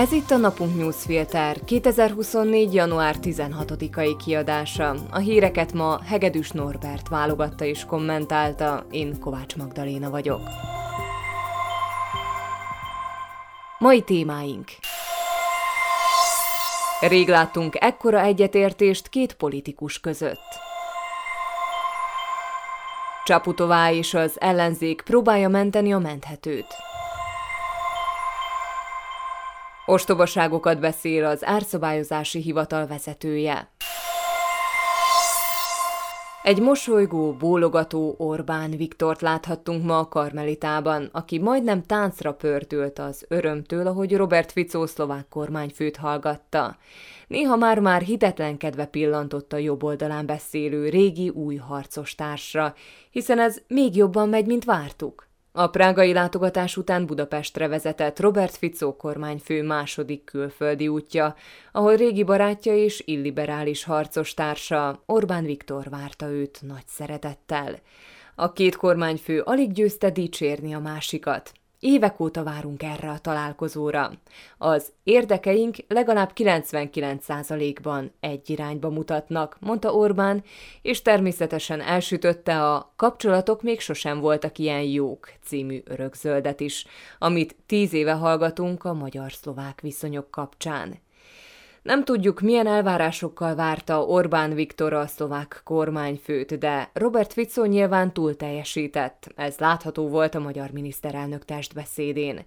Ez itt a Napunk Newsfilter 2024. január 16-ai kiadása. A híreket ma Hegedűs Norbert válogatta és kommentálta, én Kovács Magdaléna vagyok. Mai témáink Rég láttunk ekkora egyetértést két politikus között. Csaputová és az ellenzék próbálja menteni a menthetőt. Ostobaságokat beszél az árszabályozási hivatal vezetője. Egy mosolygó, bólogató Orbán Viktort láthattunk ma a Karmelitában, aki majdnem táncra pördült az örömtől, ahogy Robert Fico szlovák kormányfőt hallgatta. Néha már-már hitetlenkedve pillantott a jobb oldalán beszélő régi új harcos társra, hiszen ez még jobban megy, mint vártuk. A prágai látogatás után Budapestre vezetett Robert Fico kormányfő második külföldi útja, ahol régi barátja és illiberális harcos társa Orbán Viktor várta őt nagy szeretettel. A két kormányfő alig győzte dicsérni a másikat. Évek óta várunk erre a találkozóra. Az érdekeink legalább 99%-ban egy irányba mutatnak, mondta Orbán, és természetesen elsütötte a Kapcsolatok még sosem voltak ilyen jók című örökzöldet is, amit tíz éve hallgatunk a magyar-szlovák viszonyok kapcsán. Nem tudjuk, milyen elvárásokkal várta Orbán Viktor a szlovák kormányfőt, de Robert Fico nyilván túl teljesített. Ez látható volt a magyar miniszterelnök testbeszédén.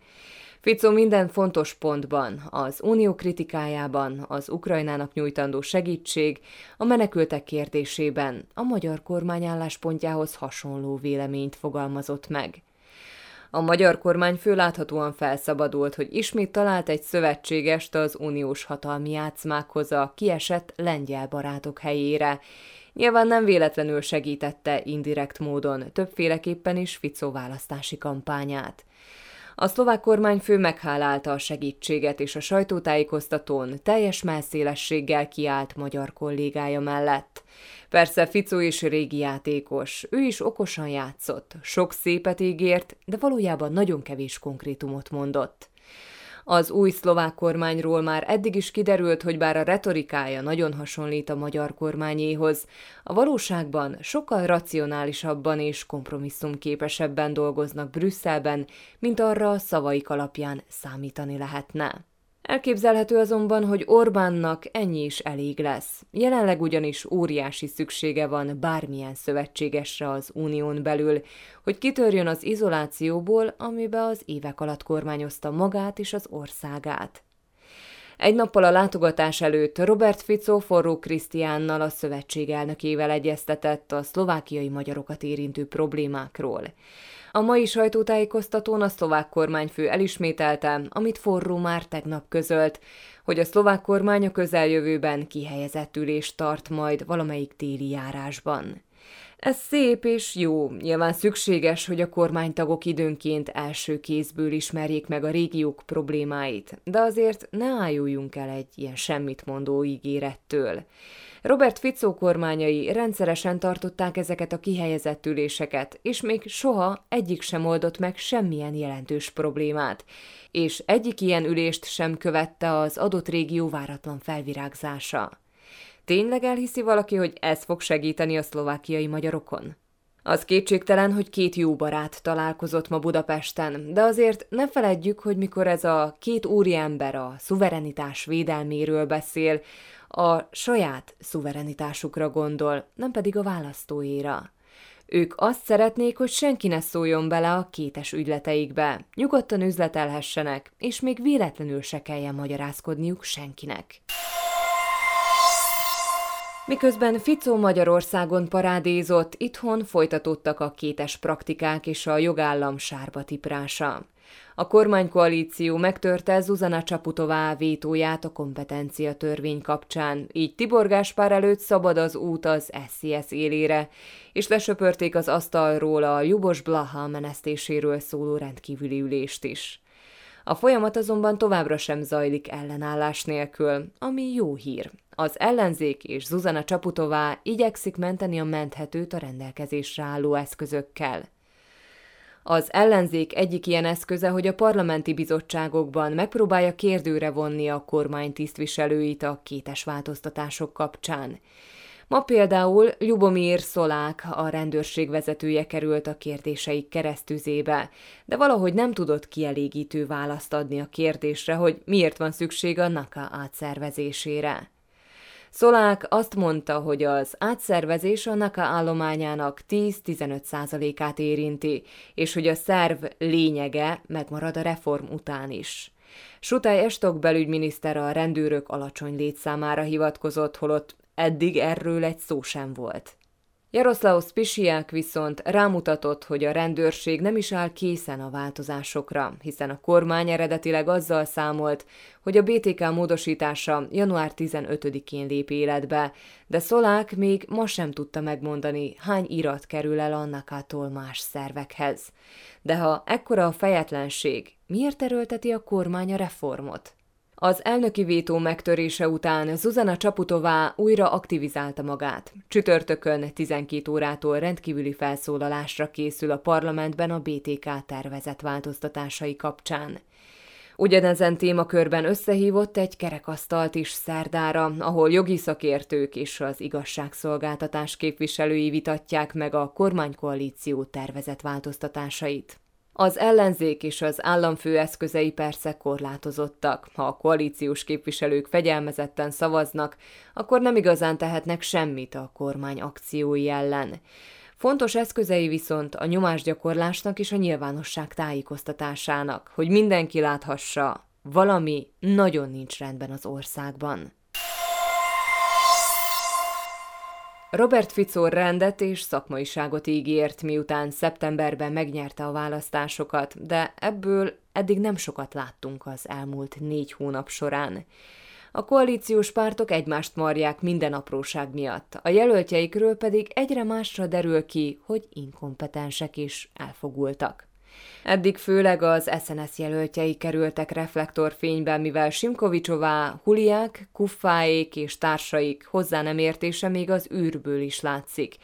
Fico minden fontos pontban, az unió kritikájában, az Ukrajnának nyújtandó segítség, a menekültek kérdésében a magyar kormány álláspontjához hasonló véleményt fogalmazott meg. A magyar kormány főláthatóan felszabadult, hogy ismét talált egy szövetségest az uniós hatalmi játszmákhoz a kiesett lengyel barátok helyére. Nyilván nem véletlenül segítette indirekt módon, többféleképpen is Ficó választási kampányát. A szlovák kormányfő meghálálta a segítséget, és a sajtótájékoztatón teljes melszélességgel kiállt magyar kollégája mellett. Persze Ficó is régi játékos, ő is okosan játszott, sok szépet ígért, de valójában nagyon kevés konkrétumot mondott. Az új szlovák kormányról már eddig is kiderült, hogy bár a retorikája nagyon hasonlít a magyar kormányéhoz, a valóságban sokkal racionálisabban és kompromisszumképesebben dolgoznak Brüsszelben, mint arra a szavaik alapján számítani lehetne. Elképzelhető azonban, hogy Orbánnak ennyi is elég lesz. Jelenleg ugyanis óriási szüksége van bármilyen szövetségesre az unión belül, hogy kitörjön az izolációból, amibe az évek alatt kormányozta magát és az országát. Egy nappal a látogatás előtt Robert Fico forró Krisztiánnal a szövetség elnökével egyeztetett a szlovákiai magyarokat érintő problémákról. A mai sajtótájékoztatón a szlovák kormányfő elismételte, amit forró már tegnap közölt, hogy a szlovák kormány a közeljövőben kihelyezett ülést tart majd valamelyik téli járásban. Ez szép és jó, nyilván szükséges, hogy a kormánytagok időnként első kézből ismerjék meg a régiók problémáit, de azért ne álljunk el egy ilyen semmit mondó ígérettől. Robert Fico kormányai rendszeresen tartották ezeket a kihelyezett üléseket, és még soha egyik sem oldott meg semmilyen jelentős problémát, és egyik ilyen ülést sem követte az adott régió váratlan felvirágzása. Tényleg elhiszi valaki, hogy ez fog segíteni a szlovákiai magyarokon? Az kétségtelen, hogy két jó barát találkozott ma Budapesten, de azért ne feledjük, hogy mikor ez a két úriember a szuverenitás védelméről beszél, a saját szuverenitásukra gondol, nem pedig a választóéra. Ők azt szeretnék, hogy senki ne szóljon bele a kétes ügyleteikbe, nyugodtan üzletelhessenek, és még véletlenül se kelljen magyarázkodniuk senkinek. Miközben Ficó Magyarországon parádézott, itthon folytatódtak a kétes praktikák és a jogállam sárba tiprása. A kormánykoalíció megtörte Zuzana Csaputová vétóját a kompetencia törvény kapcsán, így Tibor Gáspár előtt szabad az út az SZSZ élére, és lesöpörték az asztalról a Jubos Blaha menesztéséről szóló rendkívüli ülést is. A folyamat azonban továbbra sem zajlik ellenállás nélkül, ami jó hír. Az ellenzék és Zuzana Csaputová igyekszik menteni a menthetőt a rendelkezésre álló eszközökkel. Az ellenzék egyik ilyen eszköze, hogy a parlamenti bizottságokban megpróbálja kérdőre vonni a kormány tisztviselőit a kétes változtatások kapcsán. Ma például Ljubomír Szolák, a rendőrség vezetője került a kérdéseik keresztüzébe, de valahogy nem tudott kielégítő választ adni a kérdésre, hogy miért van szükség a NAKA átszervezésére. Szolák azt mondta, hogy az átszervezés a NAKA állományának 10-15%-át érinti, és hogy a szerv lényege megmarad a reform után is. Sutály Estok belügyminiszter a rendőrök alacsony létszámára hivatkozott, holott eddig erről egy szó sem volt. Jaroszlaus Pisiák viszont rámutatott, hogy a rendőrség nem is áll készen a változásokra, hiszen a kormány eredetileg azzal számolt, hogy a BTK módosítása január 15-én lép életbe, de Szolák még ma sem tudta megmondani, hány irat kerül el annakától más szervekhez. De ha ekkora a fejetlenség, miért erőlteti a kormány a reformot? Az elnöki vétó megtörése után Zuzana Csaputová újra aktivizálta magát. Csütörtökön 12 órától rendkívüli felszólalásra készül a parlamentben a BTK tervezett változtatásai kapcsán. Ugyanezen témakörben összehívott egy kerekasztalt is szerdára, ahol jogi szakértők és az igazságszolgáltatás képviselői vitatják meg a kormánykoalíció tervezett változtatásait. Az ellenzék és az államfő eszközei persze korlátozottak. Ha a koalíciós képviselők fegyelmezetten szavaznak, akkor nem igazán tehetnek semmit a kormány akciói ellen. Fontos eszközei viszont a nyomásgyakorlásnak és a nyilvánosság tájékoztatásának, hogy mindenki láthassa, valami nagyon nincs rendben az országban. Robert Fico rendet és szakmaiságot ígért, miután szeptemberben megnyerte a választásokat, de ebből eddig nem sokat láttunk az elmúlt négy hónap során. A koalíciós pártok egymást marják minden apróság miatt, a jelöltjeikről pedig egyre másra derül ki, hogy inkompetensek is elfogultak. Eddig főleg az SNS jelöltjei kerültek reflektorfényben, mivel Simkovicsová, Huliák, Kuffáék és társaik hozzá nem értése még az űrből is látszik.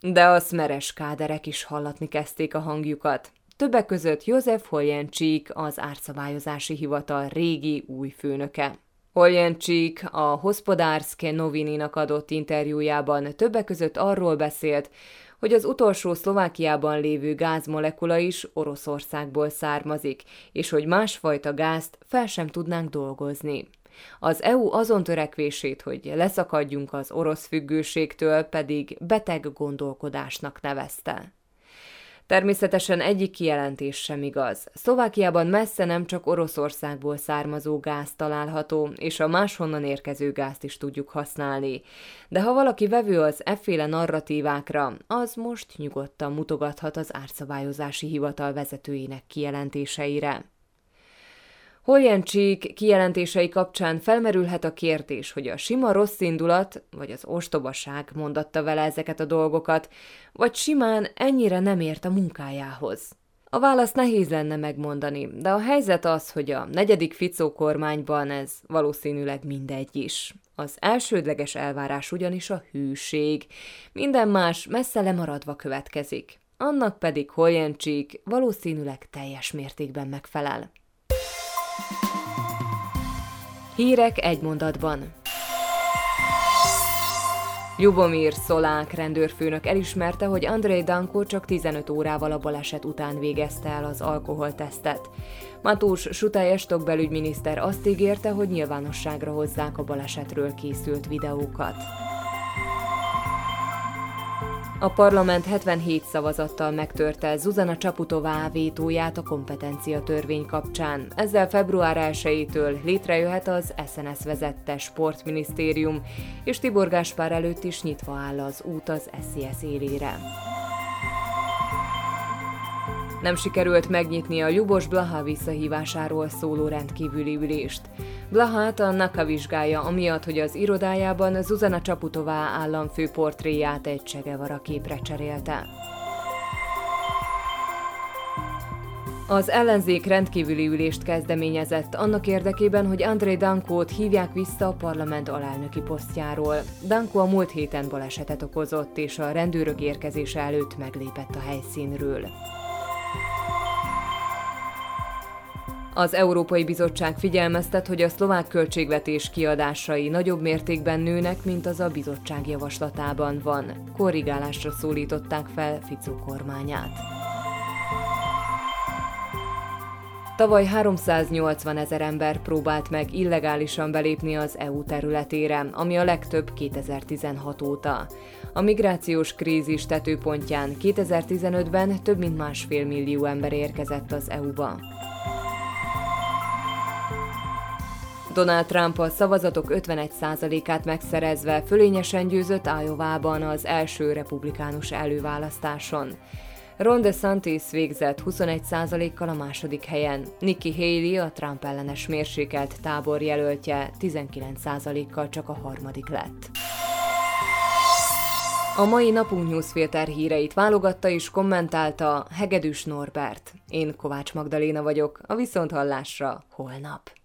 De a szmeres káderek is hallatni kezdték a hangjukat. Többek között József Holjencsík, az árszabályozási hivatal régi új főnöke. Holjencsík a Hospodárszke Novininak adott interjújában többek között arról beszélt, hogy az utolsó Szlovákiában lévő gázmolekula is Oroszországból származik, és hogy másfajta gázt fel sem tudnánk dolgozni. Az EU azon törekvését, hogy leszakadjunk az orosz függőségtől, pedig beteg gondolkodásnak nevezte. Természetesen egyik kijelentés sem igaz. Szlovákiában messze nem csak Oroszországból származó gáz található, és a máshonnan érkező gázt is tudjuk használni. De ha valaki vevő az efféle narratívákra, az most nyugodtan mutogathat az árszabályozási hivatal vezetőinek kijelentéseire. Holjencsík kijelentései kapcsán felmerülhet a kérdés, hogy a sima rossz indulat, vagy az ostobaság mondatta vele ezeket a dolgokat, vagy simán ennyire nem ért a munkájához. A választ nehéz lenne megmondani, de a helyzet az, hogy a negyedik Ficó kormányban ez valószínűleg mindegy is. Az elsődleges elvárás ugyanis a hűség, minden más messze lemaradva következik. Annak pedig Holjencsík valószínűleg teljes mértékben megfelel. Hírek egy mondatban. Jubomir Szolák rendőrfőnök elismerte, hogy Andrei Danko csak 15 órával a baleset után végezte el az alkoholtesztet. Matús Sutály Estok belügyminiszter azt ígérte, hogy nyilvánosságra hozzák a balesetről készült videókat. A parlament 77 szavazattal megtörte Zuzana Csaputová vétóját a kompetencia törvény kapcsán. Ezzel február 1-től létrejöhet az SNS vezette sportminisztérium, és Tibor Gáspár előtt is nyitva áll az út az SZSZ élére. Nem sikerült megnyitni a Jubos Blaha visszahívásáról szóló rendkívüli ülést. Blahát a NAKA vizsgálja, amiatt, hogy az irodájában Zuzana Csaputová államfő portréját egy Csegevara képre cserélte. Az ellenzék rendkívüli ülést kezdeményezett annak érdekében, hogy Andrei Dankót hívják vissza a parlament alelnöki posztjáról. Danko a múlt héten balesetet okozott, és a rendőrök érkezése előtt meglépett a helyszínről. Az Európai Bizottság figyelmeztet, hogy a szlovák költségvetés kiadásai nagyobb mértékben nőnek, mint az a bizottság javaslatában van. Korrigálásra szólították fel Ficó kormányát. Tavaly 380 ezer ember próbált meg illegálisan belépni az EU területére, ami a legtöbb 2016 óta. A migrációs krízis tetőpontján 2015-ben több mint másfél millió ember érkezett az EU-ba. Donald Trump a szavazatok 51%-át megszerezve fölényesen győzött Iowa-ban az első republikánus előválasztáson. Ron DeSantis végzett 21%-kal a második helyen, Nikki Haley, a Trump ellenes mérsékelt tábor jelöltje 19%-kal csak a harmadik lett. A mai napunk newsfilter híreit válogatta és kommentálta Hegedűs Norbert. Én Kovács Magdaléna vagyok, a Viszonthallásra holnap.